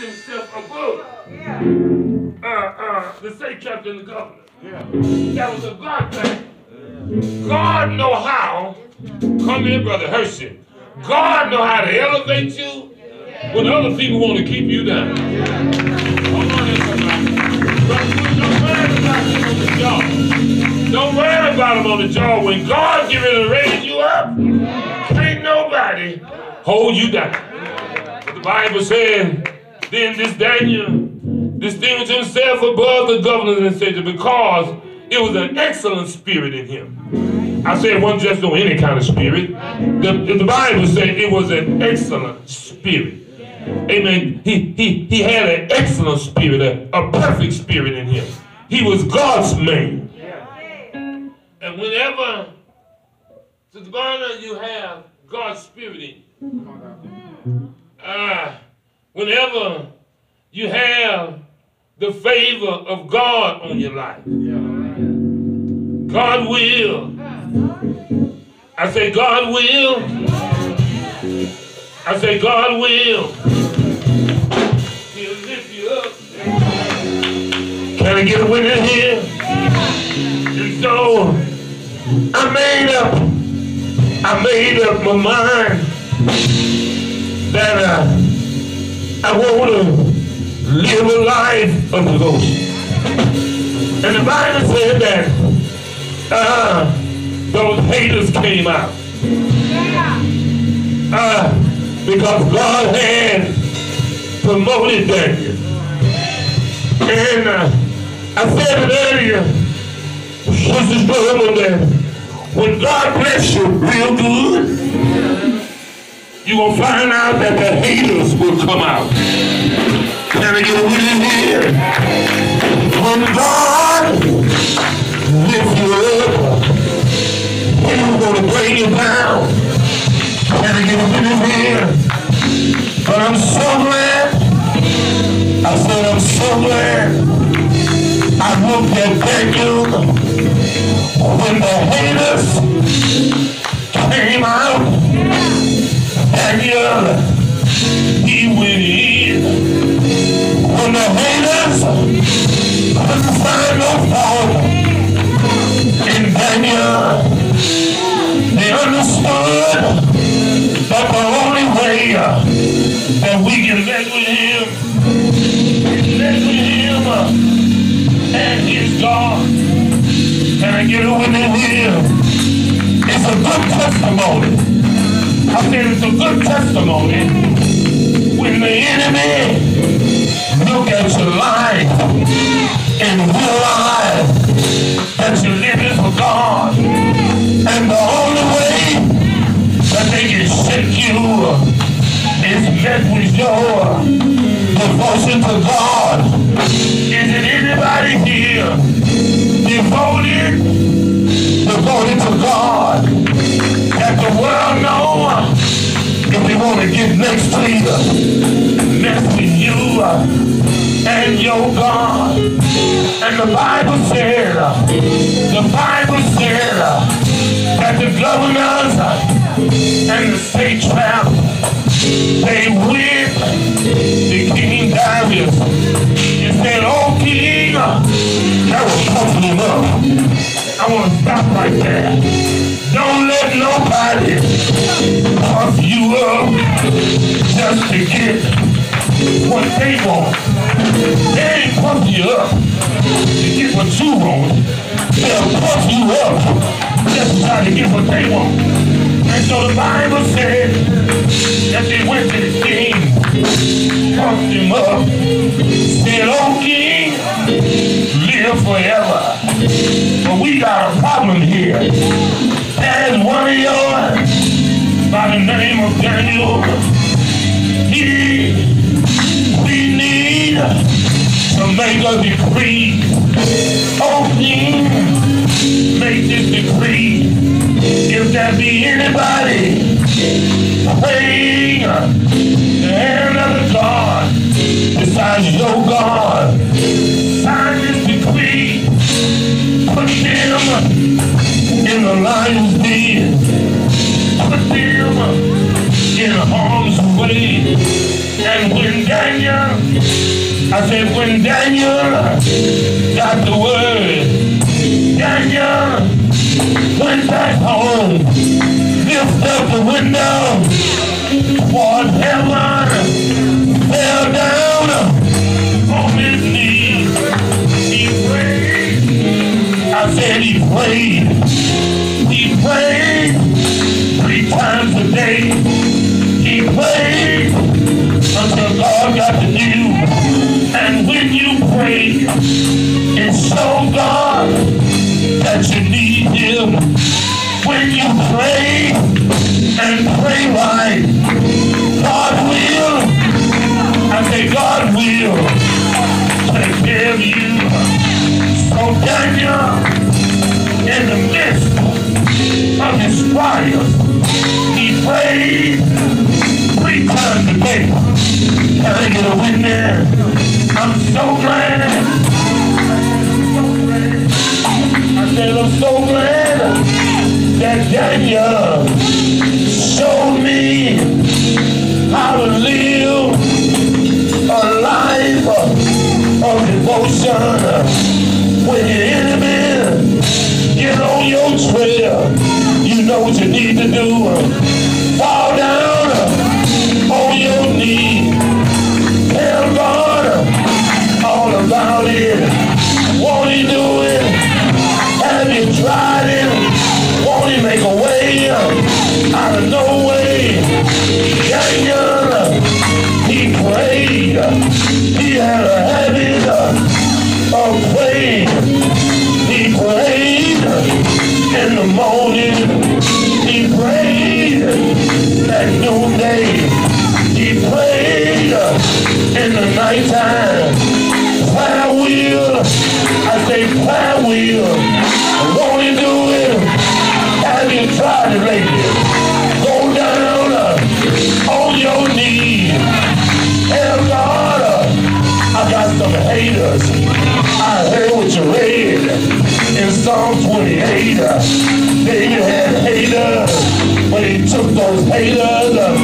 himself above uh, uh, the state captain and the governor. Yeah. That was a God thing. God know how. Come here, brother Hershey. God know how to elevate you when other people want to keep you down. Hold on here, somebody. Don't don't worry about him on the job. Don't worry about him on the job. When God get ready to raise you up, ain't nobody hold you down. But the Bible says, then this Daniel distinguished himself above the governors and sages because it was an excellent spirit in him. I said it wasn't just no any kind of spirit. The, the Bible said it was an excellent spirit. Amen. He, he, he had an excellent spirit, a, a perfect spirit in him. He was God's man. And whenever, Sister Garner, you have God's spirit in you. Ah, whenever you have the favor of God on your life, God will. I say, God will. I say, God will. He'll lift you up. Can I get a witness here? And so I made up, I made up my mind that uh, I want to live a life of devotion. And the Bible said that uh, those haters came out. Uh, because God had promoted Daniel. And uh, I said it earlier, Sister Berman, that when God bless you real good, going to find out that the haters will come out. Can I get a witness here? When God lifts you up, He's going to bring you down. Can I get a witness here? But I'm so glad. I said I'm so glad. I looked at Daniel when the haters came out. Daniel, he went in. When the haters couldn't find no fault in Daniel, they understood that the only way that we can live with him is live with him and his God. Can I get a witness here? It's a good testimony. I said it's a good testimony when the enemy look at your life and realize that you're living for God. And the only way that they can shake you is met with your devotion to God. God. And the Bible said, the Bible said that the governors and the state travel, they went to King Darius and said, oh King, that was him up. I want to stop right there. Don't let nobody puff you up just to get what they want. They ain't puff you up to get what you want. They'll puff you up just to try to get what they want. And so the Bible said that they went to the king, puffed him up, said, oh king, live forever. But we got a problem here. There's one of yours by the name of Daniel. He, Hallelujah. So make a decree. Oh, ye, make this decree. If there be anybody praying and another God besides your God, sign this decree. Put them in the lion's den. Put them in harm's way. And when Daniel I said, when Daniel got the word, Daniel went back home, lifted up the window toward heaven, fell down on his knees. He prayed. I said he prayed. He prayed three times a day. He prayed until God got the news. know, God, that you need Him when you pray and pray right. God will, I say God will take care of you. So Daniel, in the midst of his trials, he prayed three times a day. Can I get a witness? I'm so glad. and I'm so glad that Daniel uh, showed me how to live a life of devotion. When your enemy get on your trail, you know what you need to do. hater, haters, When he took those haters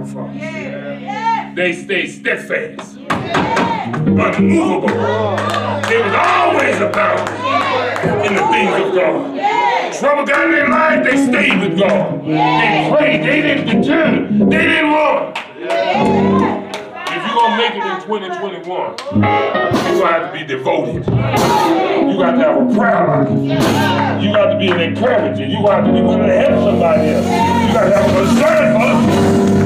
example for us. They stayed steadfast, unmovable. It was always about in the things of God. Trouble got in their life, they stayed with God. They prayed, they didn't determine, they didn't run. If you're gonna make it in 2021, you're gonna have to be devoted. You got to have a prayer life. You got to be an encourager. You got to be willing to help somebody else. You got to have a concern for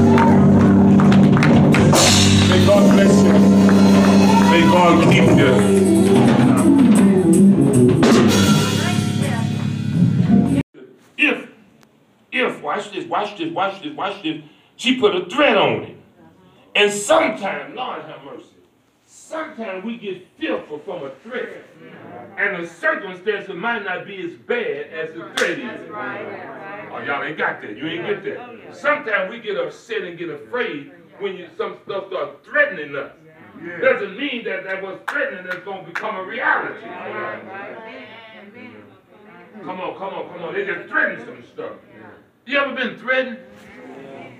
bless you. May God keep you. If, if, watch this, watch this, watch this, watch this, she put a thread on it. And sometimes, Lord have mercy, sometimes we get fearful from a threat. And the circumstances might not be as bad as the threat is. Oh, y'all ain't got that. You ain't get that. Oh, sometimes we get upset and get afraid when you, some stuff starts threatening us. Doesn't mean that that was threatening is going to become a reality. Come on, come on, come on. They just threaten some stuff. You ever been threatened?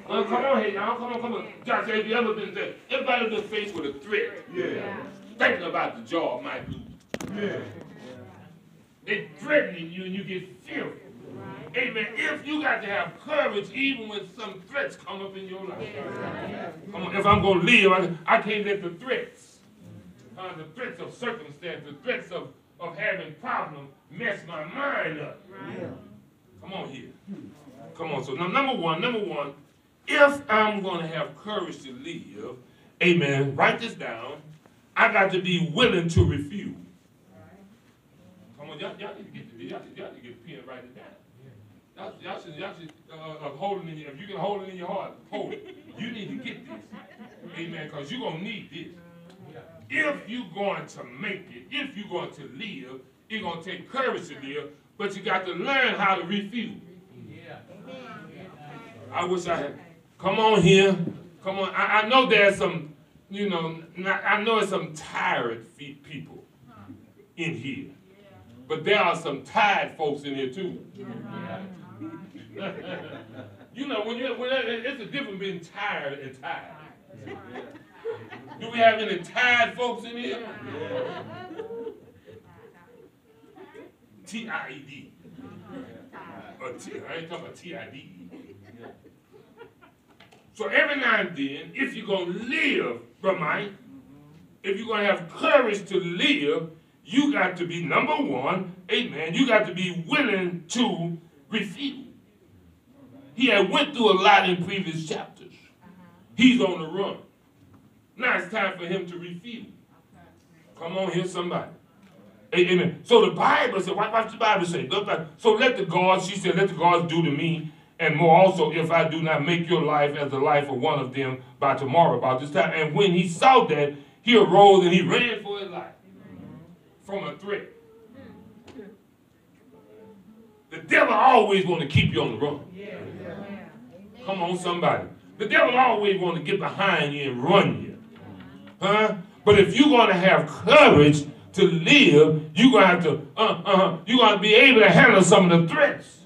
Uh, come on here, y'all. Come on, come on. Josh, have you ever been threatened? Everybody been faced with a threat. Yeah. Thinking about the job might lose. Yeah. They threatening you and you get fearful. Amen. If you got to have courage even when some threats come up in your life. Come on, if I'm going to live, I, I can't let the threats, uh, the threats of circumstance, the threats of, of having problems mess my mind up. Come on here. Come on. So now, number one, number one, if I'm going to have courage to live, amen, write this down. I got to be willing to refuse. Come on, y'all, y'all need to get the, y'all, y'all need to get a pen and write it down. Y'all, should, y'all should uh, uh, hold it in your, if you can hold it in your heart, hold it. You need to get this. Amen, because you're going to need this. If you're going to make it, if you're going to live, it's going to take courage to live, but you got to learn how to refuse. I wish I had. Come on here. Come on. I, I know there's some, you know, not, I know there's some tired people in here. But there are some tired folks in here too. You know, when you when it's a difference being tired and tired. Do we have any tired folks in here? T I E D. Or T, I ain't talking about T I D E. So every now and then, if you're gonna live, Brahmite, if you're gonna have courage to live, you got to be number one, amen. You got to be willing to refuse. He had went through a lot in previous chapters. Uh-huh. He's on the run. Now it's time for him to refuse. Come on here, somebody. Amen. So the Bible said, watch, watch the Bible say. So let the gods, she said, let the gods do to me, and more also if I do not make your life as the life of one of them by tomorrow, about this time. And when he saw that, he arose and he ran for his life mm-hmm. from a threat. Hmm. The devil always want to keep you on the run. Come on, somebody. The devil always want to get behind you and run you. Huh? But if you're going to have courage to live, you're going to have to, uh, uh, you're going to be able to handle some of the threats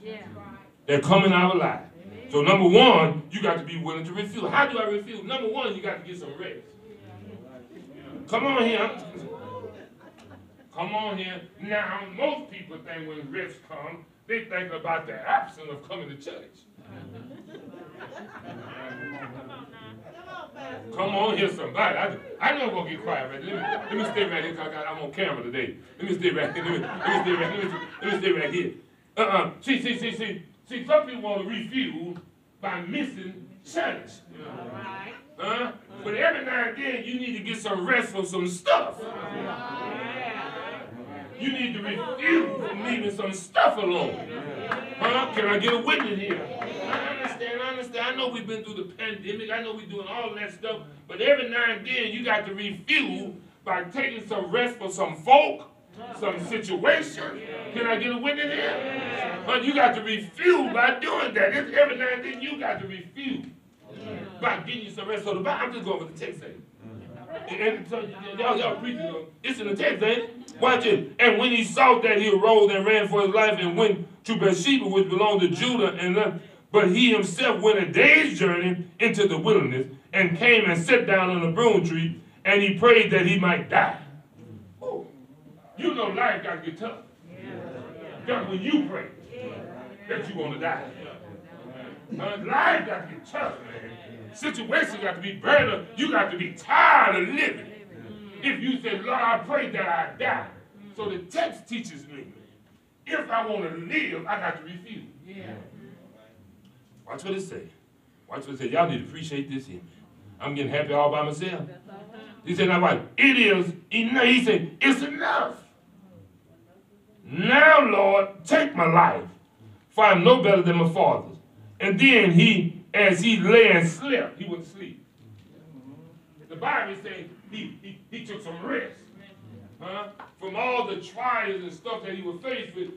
that come in our life. So number one, you got to be willing to refuse. How do I refuse? Number one, you got to get some rest. Come on here. Come on here. Now, most people think when rest comes, they think about the absence of coming to church. Come on here, somebody. I, I know I'm gonna get quiet right Let me, let me stay right here because I'm on camera today. Let me stay right here. Let me, let me stay right here. Let me, let me stay right here. Uh-uh. See, see, see, see. See, some people want to refuse by missing church. All right. Huh? But every now and then you need to get some rest from some stuff. You need to refuse from leaving some stuff alone. Huh? Can I get a witness here? I understand, I know we've been through the pandemic. I know we're doing all that stuff. But every now and then you got to refuel by taking some rest for some folk, some situation. Can I get a witness here? But you got to refuel by doing that. It's every now and then you got to refuel by getting you some rest. So the Bible, I'm just going with the text thing. And so y'all, y'all preaching, it's in the text, ain't it? Watch it. And when he saw that, he arose and ran for his life and went to Beersheba, which belonged to Judah. And uh, but he himself went a day's journey into the wilderness and came and sat down on a broom tree, and he prayed that he might die. Oh, you know life got to get tough. That's when you pray that you want to die. Uh, life got to get tough, man. Situations got to be better. You got to be tired of living. If you say, Lord, I pray that I die. So the text teaches me, if I want to live, I got to refuse. Watch what it say. Watch what it say. Y'all need to appreciate this here. I'm getting happy all by myself. He said, now what? It is enough. He said, it's enough. Now, Lord, take my life, for I'm no better than my father's. And then he, as he lay and slept, he went to sleep. The Bible says he, he, he took some rest. Huh? From all the trials and stuff that he was faced with,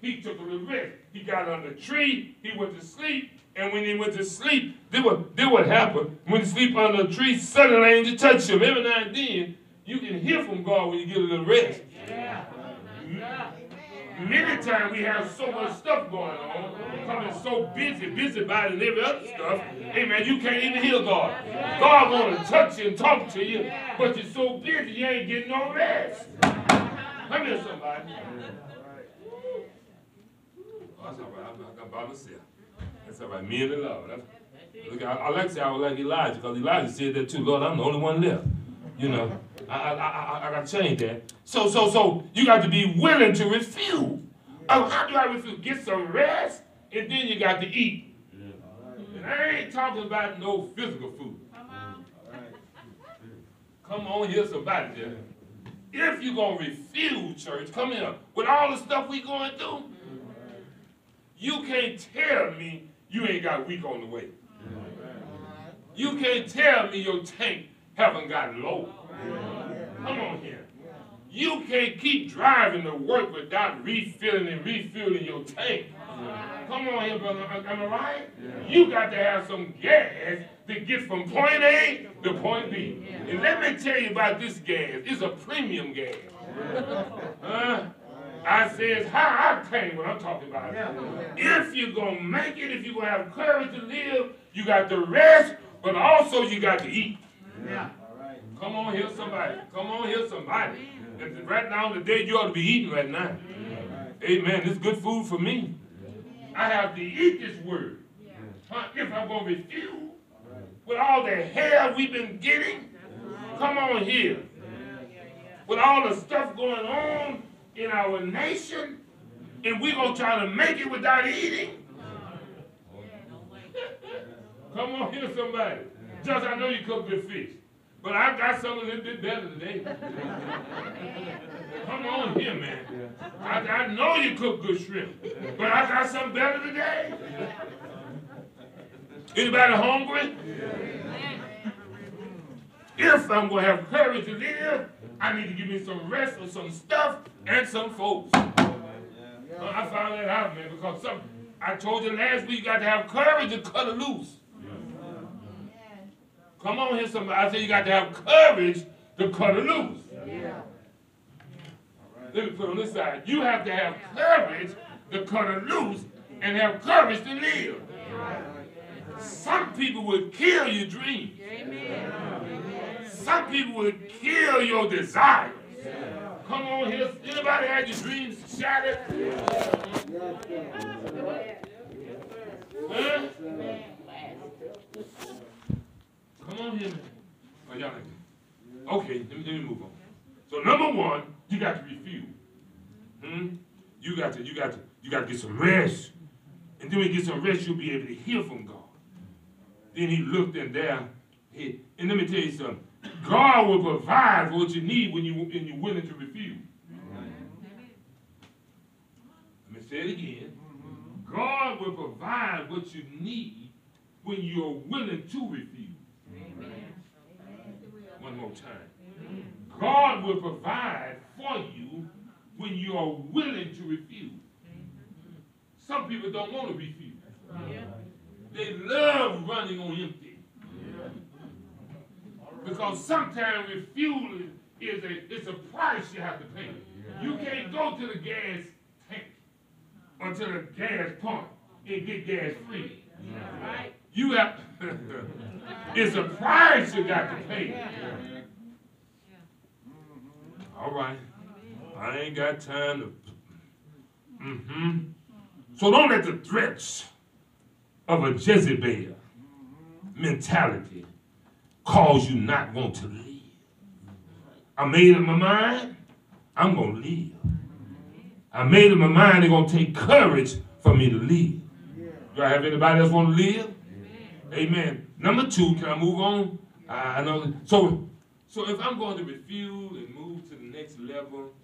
he, took a rest. He got on the tree, he went to sleep, and when he went to sleep, then what, then what happened? When he sleep under the tree, suddenly angel touched him. Every now and then, you can hear from God when you get a little rest. Yeah. Many times we have so much stuff going on, becoming so busy, busy about and every other stuff. Hey man, you can't even hear God. God want to touch you and talk to you, but you're so busy you ain't getting no rest. Come here, somebody. Oh, that's all right. I'm, I'm by myself. That's all right. Me and the Lord. That's, look, I, I like to say I was like Elijah because Elijah said that too. Lord, I'm the only one left. You know, I, I, I, I got to change that. So, so, so you got to be willing to refuse. Oh, how do I refuel? Get some rest, and then you got to eat. And I ain't talking about no physical food. Come on Come on here, somebody there. If you're going to refuse, church, come here. With all the stuff we going through, mm-hmm. you can't tell me you ain't got weak on the way. You can't tell me your tank haven't got low. Come on here. You can't keep driving to work without refilling and refueling your tank. Come on here, brother. Am I right? You got to have some gas to get from point A to point B. And let me tell you about this gas. It's a premium gas. Huh? I says how I octane when I'm talking about it. If you're going to make it, if you're going to have courage to live, you got to rest, but also you got to eat. Come on here, somebody. Come on here, somebody. And right now, the day you ought to be eating right now. Amen. This is good food for me. I have to eat this word. Huh? If I'm going to refuel with all the hell we've been getting, come on here. With all the stuff going on in our nation, and we're going to try to make it without eating. Come on here, somebody. Just I know you cook good fish. But I got something a little bit better today. Come on here, man. I, I know you cook good shrimp, but I got something better today. Anybody hungry? If I'm going to have courage to live, I need to give me some rest or some stuff and some folks. I found that out, man, because some, I told you last week you got to have courage to cut it loose. Come on here, somebody. I said you got to have courage to cut it loose. Let me put it on this side. You have to have courage to cut it loose and have courage to live. Some people would kill your dreams. Some people would kill your desires. Come on here. Anybody had your dreams shattered? Come on here, man. Oh, y'all like Okay, let me, let me move on. So number one, you got to refuel. Hmm? You got to, you got to, you got to get some rest. And then when you get some rest, you'll be able to hear from God. Then he looked and there, Hey, and let me tell you something. God will provide what you need when you when you're willing to refuse. Let me say it again. God will provide what you need when you're willing to refuse. One more time. God will provide for you when you are willing to refuse. Some people don't want to refuse. They love running on empty. Because sometimes refueling is a it's a price you have to pay. You can't go to the gas tank or to the gas pump and get gas free. You have it's a price you got to pay. All right. I ain't got time to. Mm-hmm. So don't let the threats of a Jezebel mentality cause you not want to live. I made up my mind, I'm going to live. I made up my mind it's going to take courage for me to live. Do I have anybody else want to live? Amen. Number two, can I move on? I know. So, so if I'm going to refuel and move to the next level,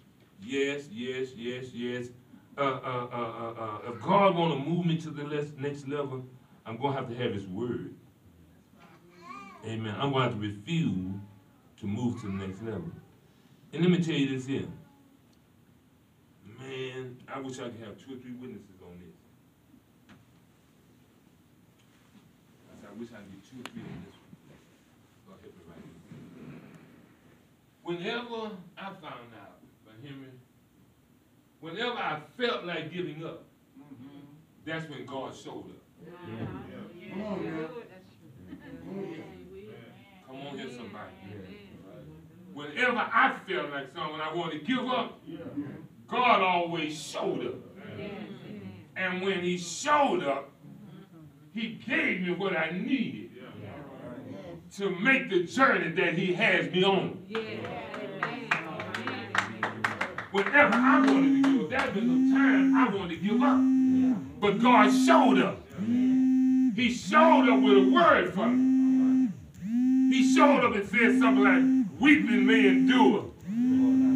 yes, yes, yes, yes. Uh, uh, uh, uh, uh, if God want to move me to the next level, I'm going to have to have His word. Amen. I'm going to have to refuse to move to the next level. And let me tell you this here. Man, I wish I could have two or three witnesses on this. I wish I could get two or three on this one. help me right Whenever I found out, but Henry, whenever I felt like giving up, mm-hmm. that's when God showed up. Yeah. Yeah. Yeah. Come on here, somebody. Whenever I felt like something, I wanted to give up, God always showed up. And when he showed up, he gave me what I needed to make the journey that he has me on. Whenever I wanted to give up, there been a time I wanted to give up. But God showed up. He showed up with a word for me. He showed up and said something like, weeping may endure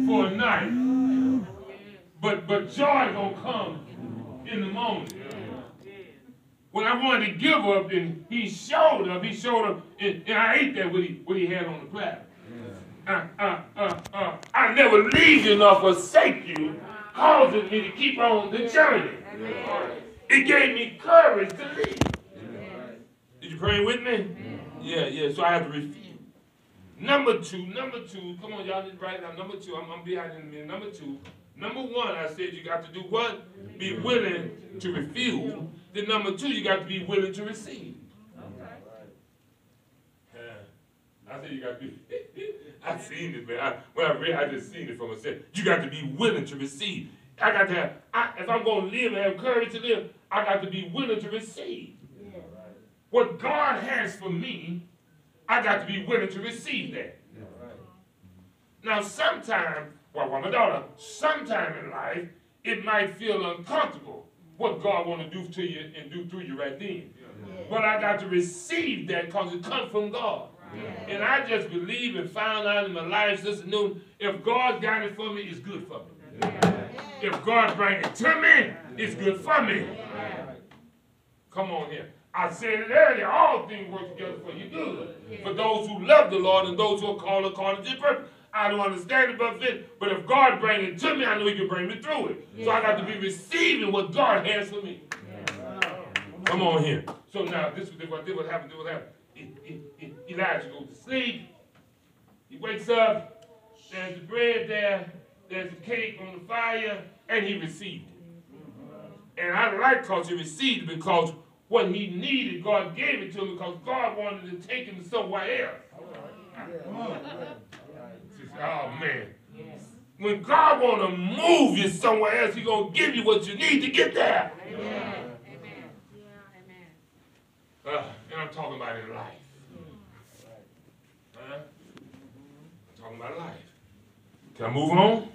for a night. But but joy gonna come in the morning when I wanted to give up, and he showed up. He showed up, and, and I ate that what he, what he had on the platter. Uh, uh, uh, uh, I never leave you nor forsake you, causing me to keep on the journey. It gave me courage to leave. Did you pray with me? Yeah, yeah. So I have to refuse. Number two, number two. Come on, y'all just write it down. Number two. I'm, behind in a minute. Number two. Number one, I said you got to do what? Be willing to refuse. Then number two, you got to be willing to receive. Okay. I said you got to be. I seen it, man. I, when I read, I just seen it from set. You got to be willing to receive. I got to have. I, if I'm going to live and have courage to live, I got to be willing to receive. What God has for me, I got to be willing to receive that. Yeah, right. Now, sometime, well, well, my daughter, sometime in life, it might feel uncomfortable what God want to do to you and do through you right then. Yeah. But I got to receive that because it comes from God. Yeah. And I just believe and found out in my life, Sister Newton, if God got it for me, it's good for me. If God bring it to me, it's good for me. Come on here. I said it earlier, all things work together for you good. For those who love the Lord and those who are called according to his purpose. I don't understand about it, but fit. But if God bring it to me, I know He can bring me through it. So I got to be receiving what God has for me. Come on here. So now this is what this what happened. What happened. Elijah goes to sleep. He wakes up. There's the bread there. There's the cake on the fire, and he received it. And I like because he received it because what he needed, God gave it to him because God wanted to take him somewhere else. Oh man. Yes. When God want to move you somewhere else, He gonna give you what you need to get there. Amen. Amen. Yeah, amen. Uh, and I'm talking about in life. Huh? I'm talking about life. Can I move on?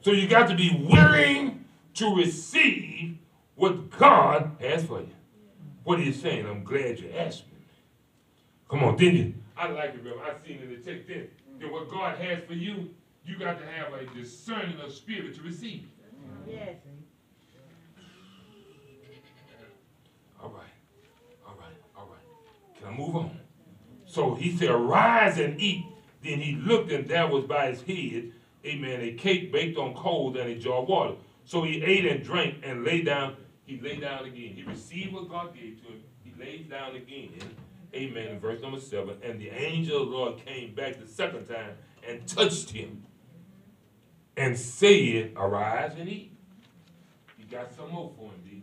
So you got to be willing to receive what God has for you. What are you saying? I'm glad you asked me. Come on, then you. I like it, brother. I seen it in the text then. That what God has for you, you got to have a discerning of spirit to receive. Yes. All right. All right. All right. Can I move on? So he said, Arise and eat. Then he looked, and there was by his head, amen, a cake baked on coals and a jar of water. So he ate and drank and lay down. He lay down again. He received what God gave to him. He laid down again. Amen. In verse number seven. And the angel of the Lord came back the second time and touched him and said, Arise and eat. He got some more for him, D.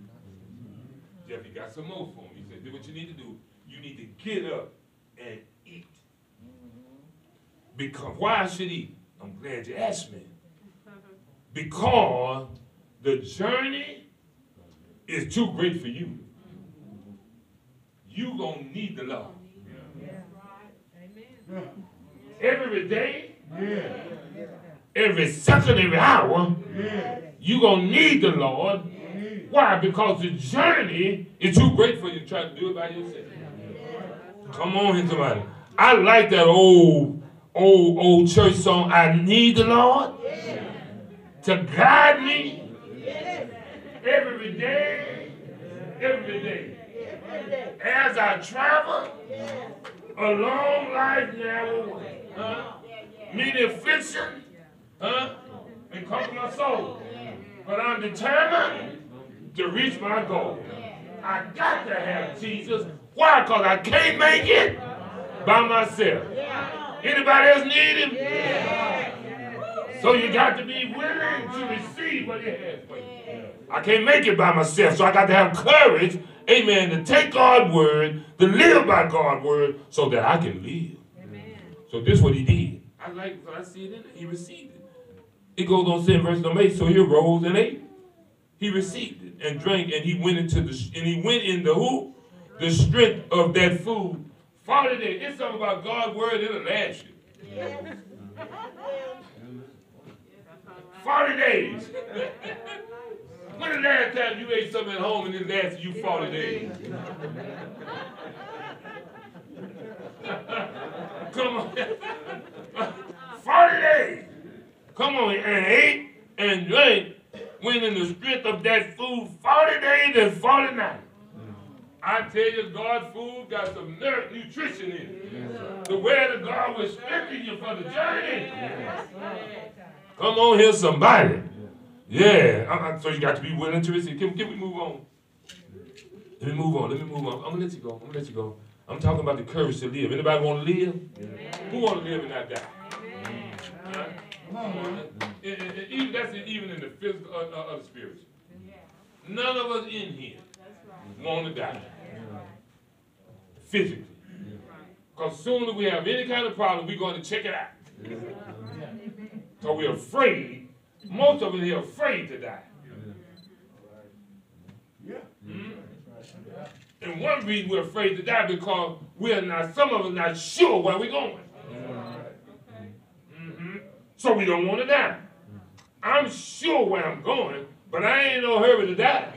Jeff, he got some more for him. He said, Do what you need to do. You need to get up and eat. Because why should he? I'm glad you asked me. Because the journey is too great for you. You gonna need the Lord. Every day, every second, every hour, you gonna need the Lord. Why? Because the journey is too great for you to try to do it by yourself. Come on here, somebody. I like that old, old, old church song. I need the Lord to guide me every day, every day. As I travel a long life narrow way. Huh? Meaning affliction, huh? And conquer my soul. But I'm determined to reach my goal. I got to have Jesus. Why? Because I can't make it by myself. Anybody else need him? So you got to be willing to receive what he has for you. I can't make it by myself, so I got to have courage, amen, to take God's word, to live by God's word, so that I can live. So this is what he did. I like what I see it in it. He received it. It goes on to say in verse number 8, so he arose and ate. He received it and drank, and he went into the and he went into who? The strength of that food. 40 days. It's something about God's word, it'll last you. 40 days. When the last time you ate something at home and then lasted you 40 days? Come on. 40 days. Come on, and ate and drank, when in the strength of that food 40 days and 40 nights. I tell you, God's food got some nerve nutrition in it. The word of God will strengthen you for the journey. Come on here, somebody. Yeah. Uh-uh, So you got to be willing to receive. Can, can we move on? Let me move on. Let me move on. I'm gonna let you go. I'm gonna let you go. I'm talking about the courage to live. Anybody want to live? Who want to live and not die? Huh? And- and- and even that's even in the physical uh, uh, uh, the spiritual. None of us in here want to die physically. Because soon as we have any kind of problem, we're going to check it out. So we're afraid. Most of us here are afraid to die. Mhm. And one reason we're afraid to die because we're not, some of us not sure where we're going. Mhm. So we don't want to die. I'm sure where I'm going, but I ain't no hurry to die.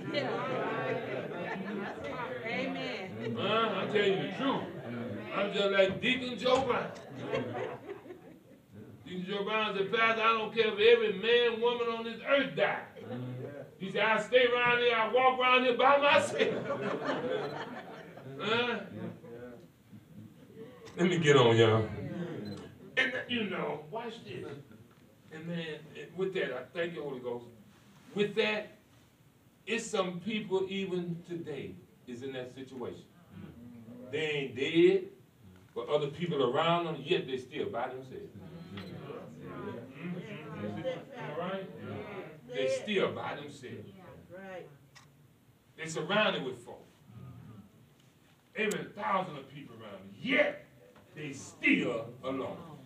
Amen. Uh, I'm telling you the truth. I'm just like Deacon Joe Brown. Deacon Joe Brown said, Pastor, I don't care if every man, woman on this earth die. He said, I stay around here, I walk around here by myself. Huh? Let me get on, y'all. And you know, watch this. And man, with that, I thank you, Holy Ghost. With that, it's some people even today is in that situation. They ain't dead, but other people around them, yet they still by themselves. Right? They still by themselves. Right. They surrounded with folk. Mm-hmm. Every thousand of people around them, yet they still alone. Oh,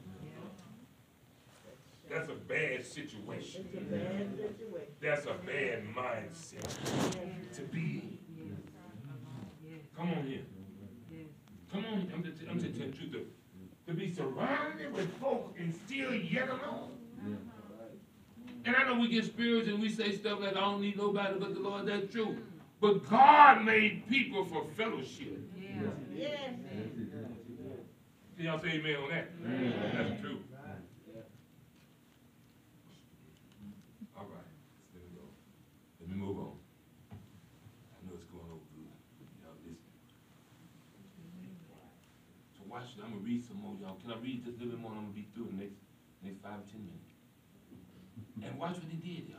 That's a bad situation. A bad situation. That's a bad mindset to be in. Come on here. Come on, I'm just, I'm just telling you. To be surrounded with folk and still yet alone. Uh-huh. And I know we get spiritual and we say stuff like, I don't need nobody but the Lord. That's true. But God made people for fellowship. Yeah. Yes. Can y'all say amen on that? That's true. All right, let me go. Let me move on. I know it's going over good. Y'all listen. So watch, I'm gonna read some more, y'all. Can I read just a little bit more? I'm gonna be through the next, next five, ten minutes. And watch what he did, y'all.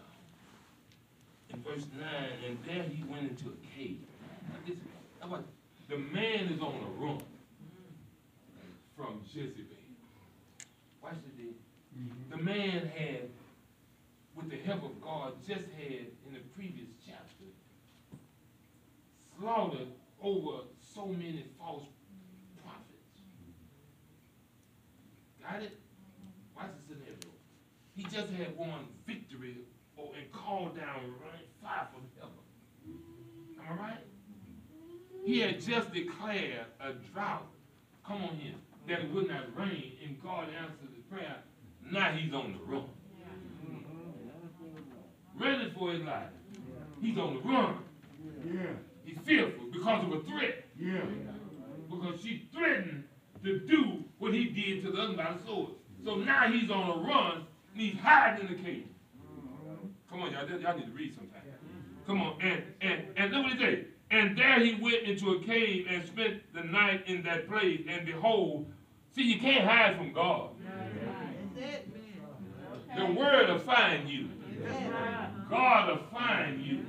In verse nine, and there he went into a cave. Listen, now. The man is on a run from Jezebel. Watch this. Mm-hmm. The man had, with the help of God, just had in the previous chapter, slaughtered over so many false prophets. Got it? Watch the scenario. He just had won victory or, and called down rain, fire from heaven. Am I right? He had just declared a drought. Come on here. That it would not rain, and God answered the prayer. Now he's on the run. Ready for his life. He's on the run. Yeah, He's fearful because of a threat. yeah, Because she threatened to do what he did to the the sword. So now he's on a run and he's hiding in the cave. Come on, y'all, y'all need to read sometime. Come on, and and and look what he said. And there he went into a cave and spent the night in that place. And behold, see, you can't hide from God. The word will find you. God will find you.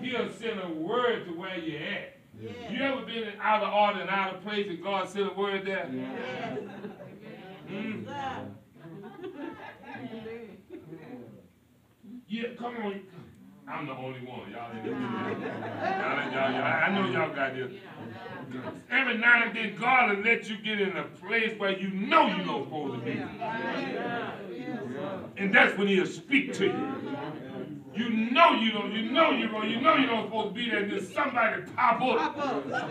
He'll send a word to where you're at. You ever been in out of order and out of place and God sent a word there? Mm. Yeah, come on. I'm the only one. Y'all ain't y'all, y'all, y'all, I know y'all got this. Every now and then, God will let you get in a place where you know you're not supposed to be. And that's when He'll speak to you. You know you don't, you know you don't, you know you don't supposed to be there, and then somebody pop up. Pop up.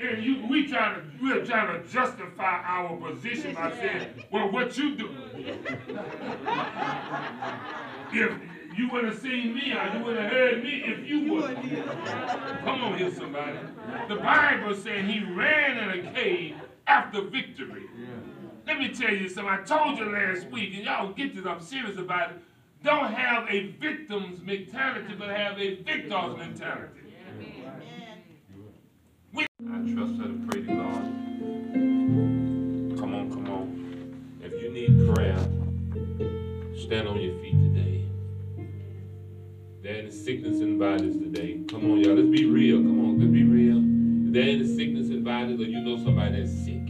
And you, we try to, we're trying to justify our position by saying, well, what you do? If you would have seen me or you would have heard me if you would. Come on here, somebody. The Bible said he ran in a cave after victory. Let me tell you something. I told you last week, and y'all get this, I'm serious about it. Don't have a victim's mentality, but have a victor's mentality. I trust her to pray to God. Come on, come on. If you need prayer, stand on your feet today. There any sickness in bodies today. Come on, y'all. Let's be real. Come on, let's be real. If there any sickness in bodies or you know somebody that's sick,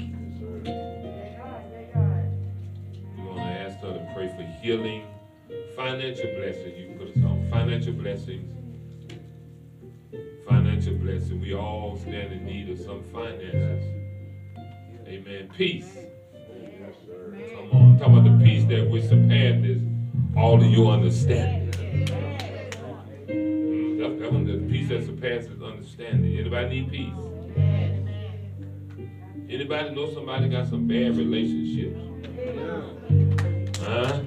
We want to ask her to pray for healing, financial blessings. You can put us on financial blessings financial blessing. We all stand in need of some finances. Amen. Peace. Come on. Talk about the peace that surpasses all of your understanding. That's one, the peace that surpasses understanding. Anybody need peace? Anybody know somebody got some bad relationships? Huh?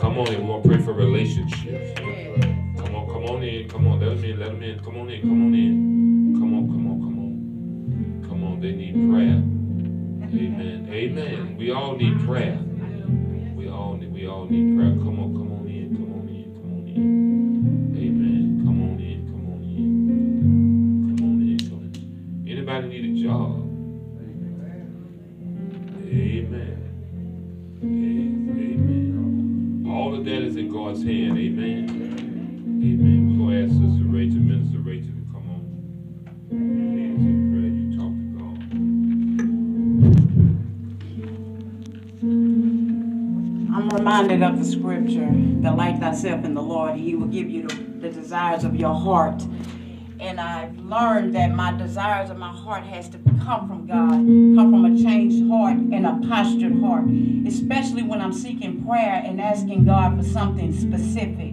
Come on, and we're gonna pray for relationships. Come on, on in, come on, let them in, let them in, come on in, come on in. Come on, come on, come on. Come on, they need prayer. Amen. Amen. We all need prayer. We all need we all need prayer. Come on, come on in, come on in, come on in. Amen. Come on in, come on in. Come on in, come on in. Anybody need a job? Amen. Amen. All of that is in God's hand. Amen. Amen. Ask Sister Rachel, Minister Rachel, to come on. I'm reminded of the scripture, delight thyself in the Lord, he will give you the, the desires of your heart. And I've learned that my desires of my heart has to come from God, come from a changed heart and a postured heart, especially when I'm seeking prayer and asking God for something specific.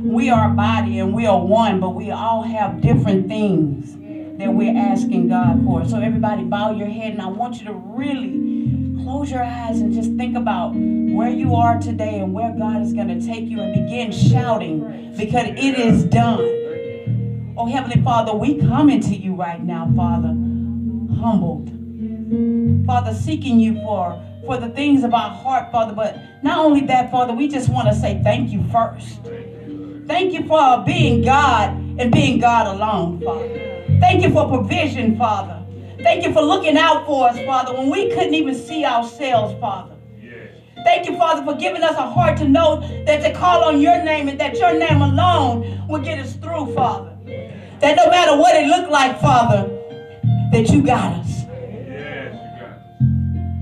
We are a body and we are one, but we all have different things that we're asking God for. So everybody bow your head and I want you to really close your eyes and just think about where you are today and where God is going to take you and begin shouting because it is done. Oh, Heavenly Father, we come into you right now, Father. humbled. Father, seeking you for, for the things of our heart, Father. But not only that, Father, we just want to say thank you first. Thank you for being God and being God alone, Father. Thank you for provision, Father. Thank you for looking out for us, Father, when we couldn't even see ourselves, Father. Thank you, Father, for giving us a heart to know that to call on your name and that your name alone will get us through, Father. That no matter what it looked like, Father, that you got us.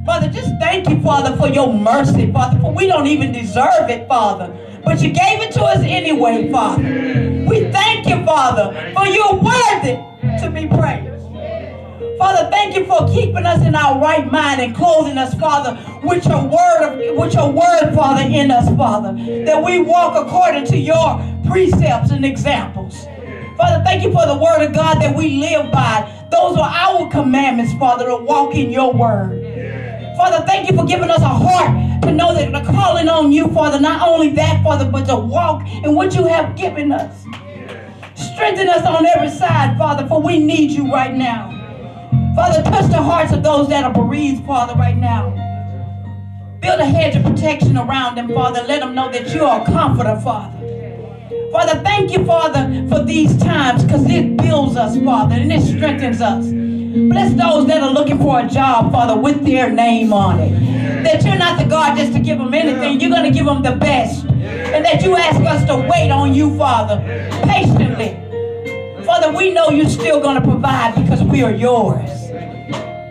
Father, just thank you, Father, for your mercy, Father, for we don't even deserve it, Father. But you gave it to us anyway, Father. We thank you, Father, for you're worthy to be praised. Father, thank you for keeping us in our right mind and clothing us, Father, with your word, with your word, Father, in us, Father, that we walk according to your precepts and examples. Father, thank you for the word of God that we live by. Those are our commandments, Father, to walk in your word. Father, thank you for giving us a heart to know that the calling on you, Father, not only that, Father, but to walk in what you have given us. Strengthen us on every side, Father, for we need you right now. Father, touch the hearts of those that are bereaved, Father, right now. Build a hedge of protection around them, Father. Let them know that you are a comforter, Father. Father, thank you, Father, for these times because it builds us, Father, and it strengthens us. Bless those that are looking for a job, Father, with their name on it. That you're not the God just to give them anything. You're going to give them the best. And that you ask us to wait on you, Father, patiently. Father, we know you're still going to provide because we are yours.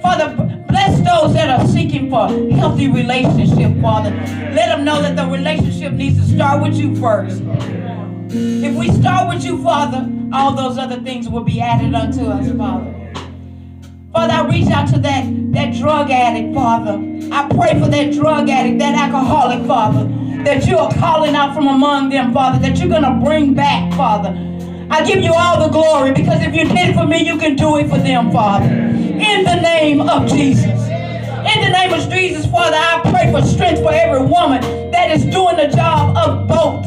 Father, bless those that are seeking for a healthy relationship, Father. Let them know that the relationship needs to start with you first. If we start with you, Father, all those other things will be added unto us, Father. Father, I reach out to that, that drug addict, Father. I pray for that drug addict, that alcoholic, Father, that you are calling out from among them, Father, that you're going to bring back, Father. I give you all the glory because if you did it for me, you can do it for them, Father. In the name of Jesus. In the name of Jesus, Father, I pray for strength for every woman that is doing the job of both.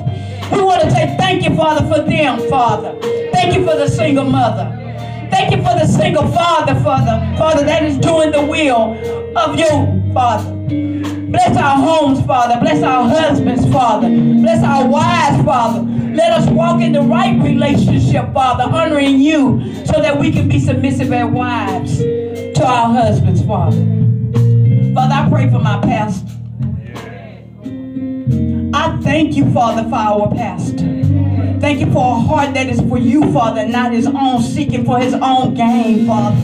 We want to say thank you, Father, for them, Father. Thank you for the single mother. Thank you for the single father, Father, Father, that is doing the will of you, Father. Bless our homes, Father. Bless our husbands, Father. Bless our wives, Father. Let us walk in the right relationship, Father, honoring you so that we can be submissive as wives to our husbands, Father. Father, I pray for my pastor. I thank you, Father, for our pastor. Thank you for a heart that is for you, Father, not his own, seeking for his own gain, Father.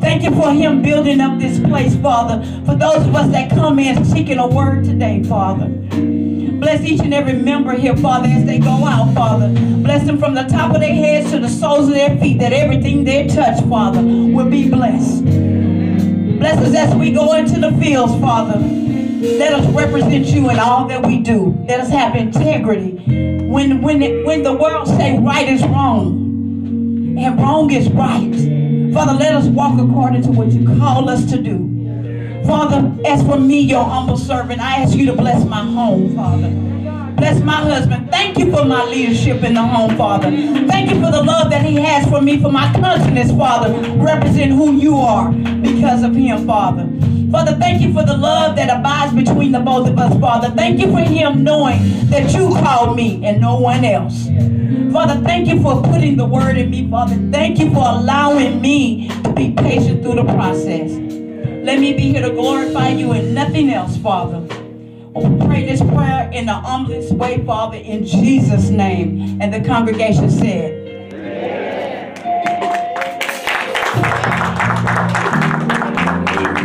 Thank you for him building up this place, Father. For those of us that come in seeking a word today, Father. Bless each and every member here, Father, as they go out, Father. Bless them from the top of their heads to the soles of their feet, that everything they touch, Father, will be blessed. Bless us as we go into the fields, Father. Let us represent you in all that we do. Let us have integrity. When, when, when the world say right is wrong and wrong is right, Father, let us walk according to what you call us to do. Father, as for me, your humble servant, I ask you to bless my home, Father. Bless my husband. Thank you for my leadership in the home, Father. Thank you for the love that he has for me, for my consciousness, Father. Represent who you are because of him, Father. Father, thank you for the love that abides between the both of us, Father. Thank you for him knowing that you called me and no one else. Father, thank you for putting the word in me, Father. Thank you for allowing me to be patient through the process. Let me be here to glorify you and nothing else, Father. Oh, we pray this prayer in the humblest way, Father, in Jesus' name. And the congregation said,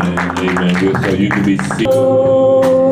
Amen. Good. So you can be seated.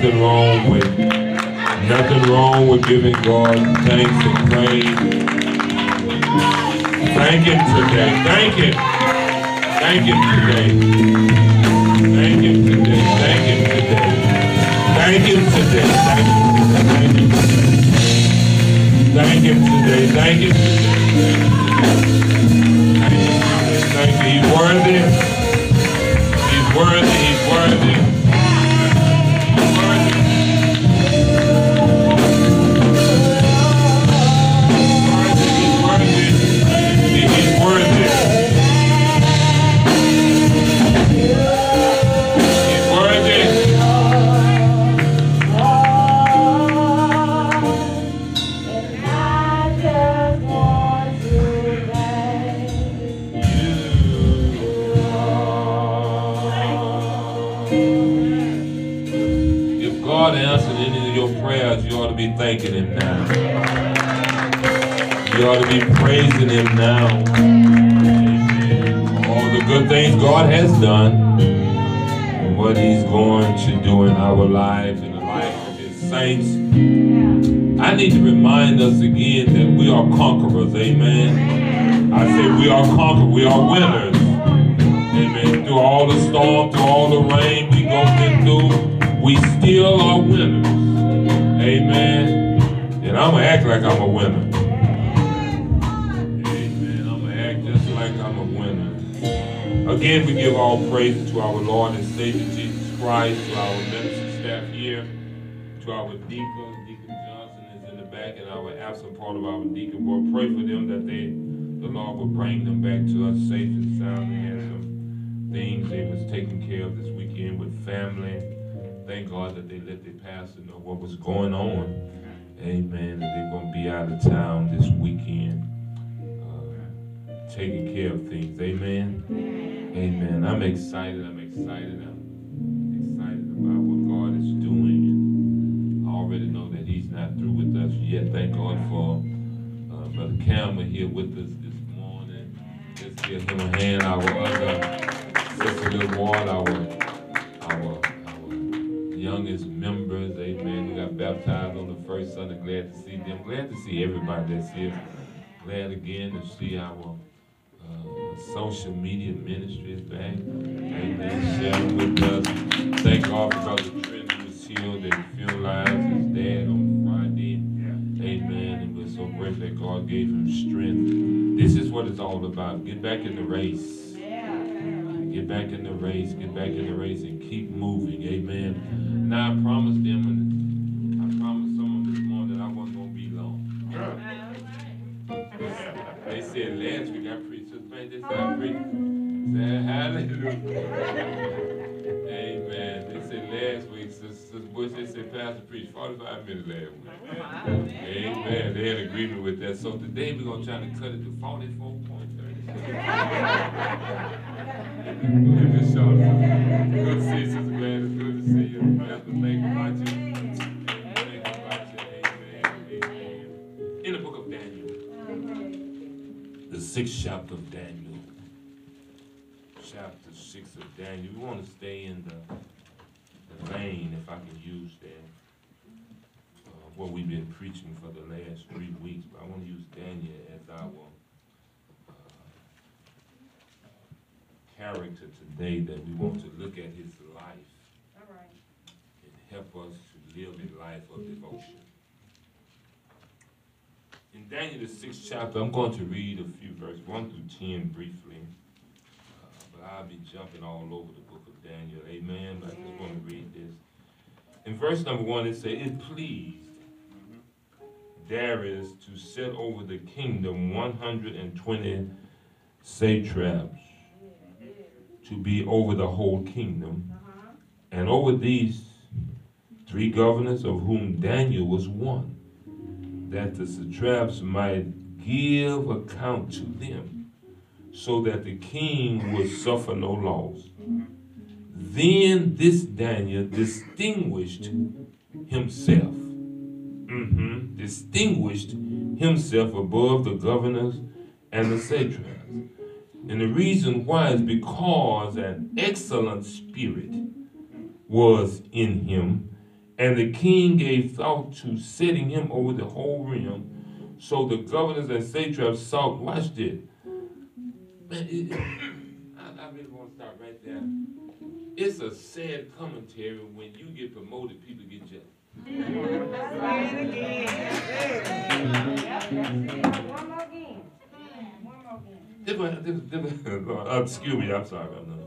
Nothing wrong with nothing wrong with giving God thanks and praise. Thank Him today. Thank Him. Thank Him today. Thank Him today. Thank Him today. Thank Him today. Thank Him today. Thank Him today. Thank Him today. Thank Him. Thank you. He's worthy. You ought to be praising Him now. All the good things God has done, and what He's going to do in our lives, in the life of His saints. I need to remind us again that we are conquerors. Amen. I say we are conquerors. We are winners. Amen. Through all the storm, through all the rain we go through, we still are winners. Amen. And I'm going to act like I'm a winner. Again, we give all praise to our Lord and Savior Jesus Christ, to our ministry staff here, to our deacon. Deacon Johnson is in the back, and our absent part of our deacon board. Pray for them that they, the Lord will bring them back to us safe and sound. They had some things they was taking care of this weekend with family. Thank God that they let their pastor know what was going on. Amen. They're going to be out of town this weekend, taking care of things. Amen. Amen. I'm excited. I'm excited. I'm excited about what God is doing. And I already know that He's not through with us yet. Thank God for uh, Brother Campbell here with us this morning. Let's give him a hand. Our other Sister Liv Ward, our, our, our youngest members, amen, who got baptized on the first Sunday. Glad to see them. Glad to see everybody that's here. Glad again to see our uh, social media ministries back. Amen. Sharing with us. Thank God for Brother Trent was healed and filled lives his dad on Friday. Amen. And we're so grateful that God gave him strength. This is what it's all about. Get back in the race. Get back in the race. Get back in the race and keep moving. Amen. Now I promised them week I preached this preached. Said hallelujah. Amen. They said last week, Sister Bush, they said Pastor preached 45 minutes last week. Amen. They had agreement with that. So today we're gonna try to cut it to 44.30. Good show. Good to see you, Sister Gladys. Good to see you. Pastor, thank you sixth chapter of Daniel. Chapter six of Daniel. We want to stay in the, the lane, if I can use that, uh, what we've been preaching for the last three weeks. But I want to use Daniel as our uh, character today that we want to look at his life and help us to live a life of devotion. Daniel, the sixth chapter, I'm going to read a few verses, 1 through 10 briefly. Uh, but I'll be jumping all over the book of Daniel. Amen. But I just want to read this. In verse number 1, it says, It pleased Darius to set over the kingdom 120 satraps to be over the whole kingdom, and over these three governors, of whom Daniel was one, that the satraps might give account to them, so that the king would suffer no loss. Then this Daniel distinguished himself, mhm, distinguished himself above the governors and the satraps. And the reason why is because an excellent spirit was in him, And the king gave thought to setting him over the whole realm. So the governors and satraps sought, watch this. Man, it, I, I really want to stop right there. It's a sad commentary when you get promoted, people get jealous. One more game. One more game. Different, different, different, excuse me, I'm sorry. I'm not.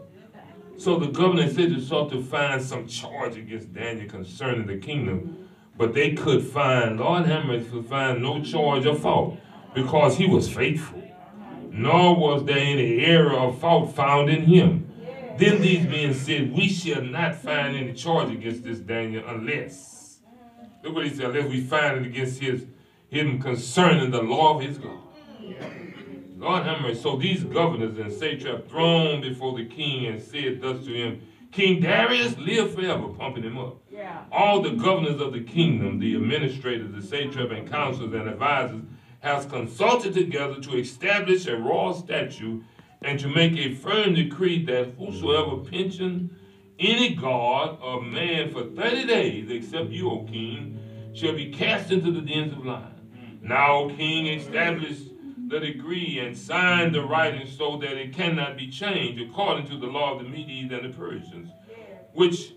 So the governor said they sought to find some charge against Daniel concerning the kingdom, but they could find, Lord Hammer could find no charge of fault because he was faithful. Nor was there any error or fault found in him. Then these men said, We shall not find any charge against this Daniel unless. Look what he said, unless we find it against his him concerning the law of his God. Lord have mercy. So these governors and satraps thrown before the king and said thus to him, King Darius, live forever, pumping him up. Yeah. All the governors of the kingdom, the administrators, the satrap and counselors and advisors, has consulted together to establish a royal statute and to make a firm decree that whosoever pension any god or man for 30 days, except you, O king, shall be cast into the dens of lions. Mm. Now, O king, establish the decree and sign the writing so that it cannot be changed according to the law of the Medes and the Persians, which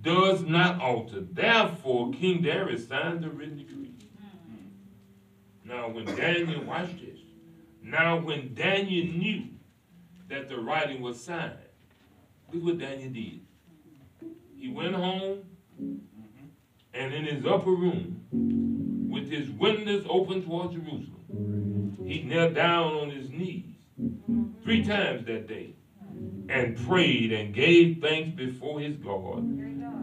does not alter. Therefore, King Darius signed the written decree. Now, when Daniel, watched this. Now, when Daniel knew that the writing was signed, look what Daniel did. He went home and in his upper room, with his windows open toward Jerusalem, he knelt down on his knees three times that day and prayed and gave thanks before his God,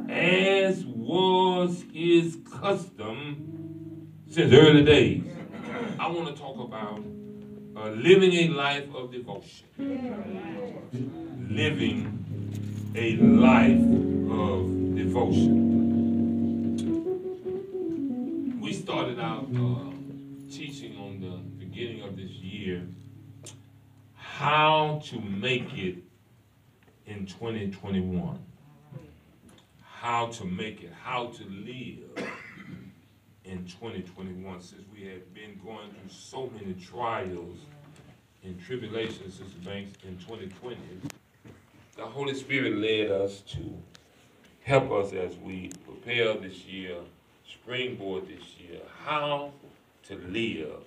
as was his custom since early days. I want to talk about uh, living a life of devotion. Living a life of devotion. We started out uh, beginning of this year how to make it in 2021. How to make it, how to live in 2021 since we have been going through so many trials and tribulations the banks in 2020. The Holy Spirit led us to help us as we prepare this year, springboard this year, how to live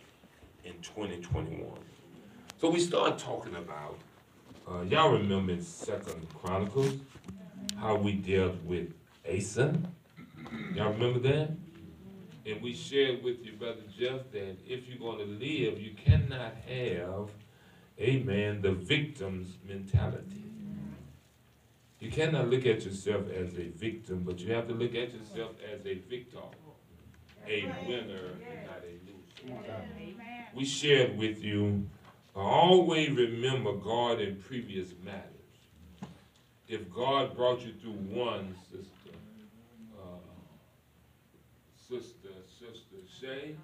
in 2021. So we start talking about, uh, y'all remember in Second Chronicles, how we dealt with Asa? Y'all remember that? And we shared with you, Brother Jeff, that if you're going to live, you cannot have, amen, the victim's mentality. You cannot look at yourself as a victim, but you have to look at yourself as a victor, a winner, and not a loser. We shared with you, always remember God in previous matters. If God brought you through one, sister, uh, sister, sister Shay,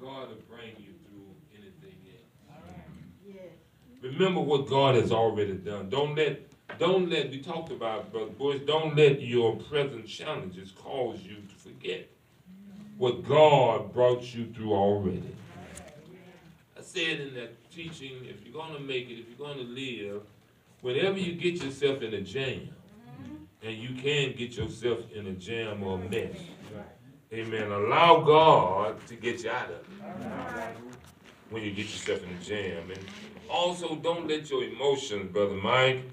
God will bring you through anything else. Remember what God has already done. Don't let, don't let, we talked about, brother boys, don't let your present challenges cause you to forget what God brought you through already. I said in that teaching, if you're going to make it, if you're going to live, whenever you get yourself in a jam, and you can get yourself in a jam or a mess, amen, allow God to get you out of it when you get yourself in a jam. And also, don't let your emotions, Brother Mike,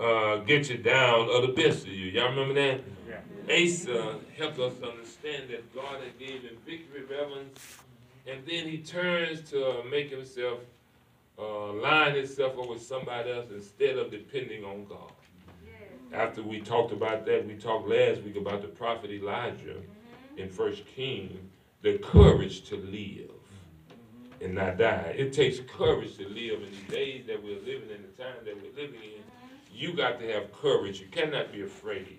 uh, get you down or the best of you. Y'all remember that? Asa helped us understand that God had gave him victory, reverence, and then he turns to make himself uh, line himself up with somebody else instead of depending on God. After we talked about that, we talked last week about the prophet Elijah in First King, the courage to live and not die. It takes courage to live in the days that we're living in, the time that we're living in. You got to have courage. You cannot be afraid.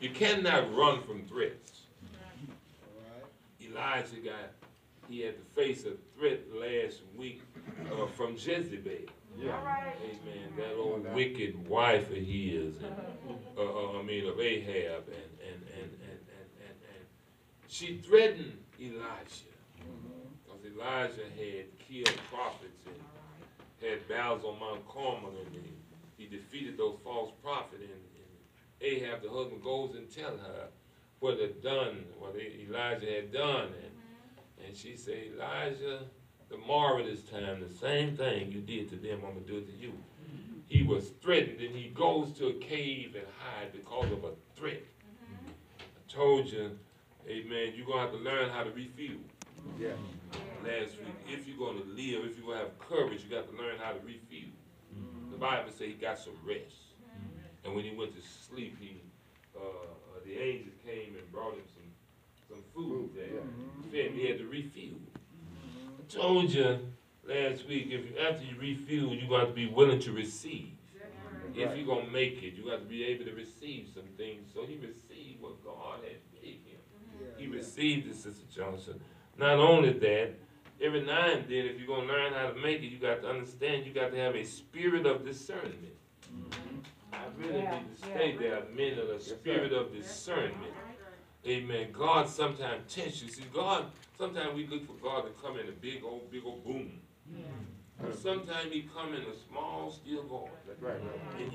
You cannot run from threats. Elijah got, he had to face a threat last week uh, from Jezebel. Amen. That old wicked wife of his, and, uh, uh, I mean, of Ahab, and, and, and, and, and, and, and she threatened Elijah. Because Elijah had killed prophets and had battles on Mount Carmel and he, he defeated those false prophets. And, and Ahab, the husband, goes and tell her what had done, what Elijah had done. And, mm-hmm. and she said, Elijah, tomorrow this time, the same thing you did to them, I'm going to do it to you. Mm-hmm. He was threatened and he goes to a cave and hide because of a threat. Mm-hmm. I told you, amen, you're going to have to learn how to refuel Yeah. last week. If you're going to live, if you're going to have courage, you got to learn how to refuel. The Bible says he got some rest. And when he went to sleep, he, uh, uh, the angels came and brought him some, some food there. Fed him. He had to refuel. I told you last week, if you, after you refuel, you got to be willing to receive. If you're going to make it, you got to be able to receive some things. So he received what God had gave him. He received it, Sister Johnson. Not only that, every now and then, if you're going to learn how to make it, you got to understand you got to have a spirit of discernment. I really Yeah, need to yeah. stay there a minute, a spirit of discernment. Amen. God sometimes tests you. See, God, sometimes we look for God to come in a big old, big old boom. But sometimes he come in a small, still voice. That's right. And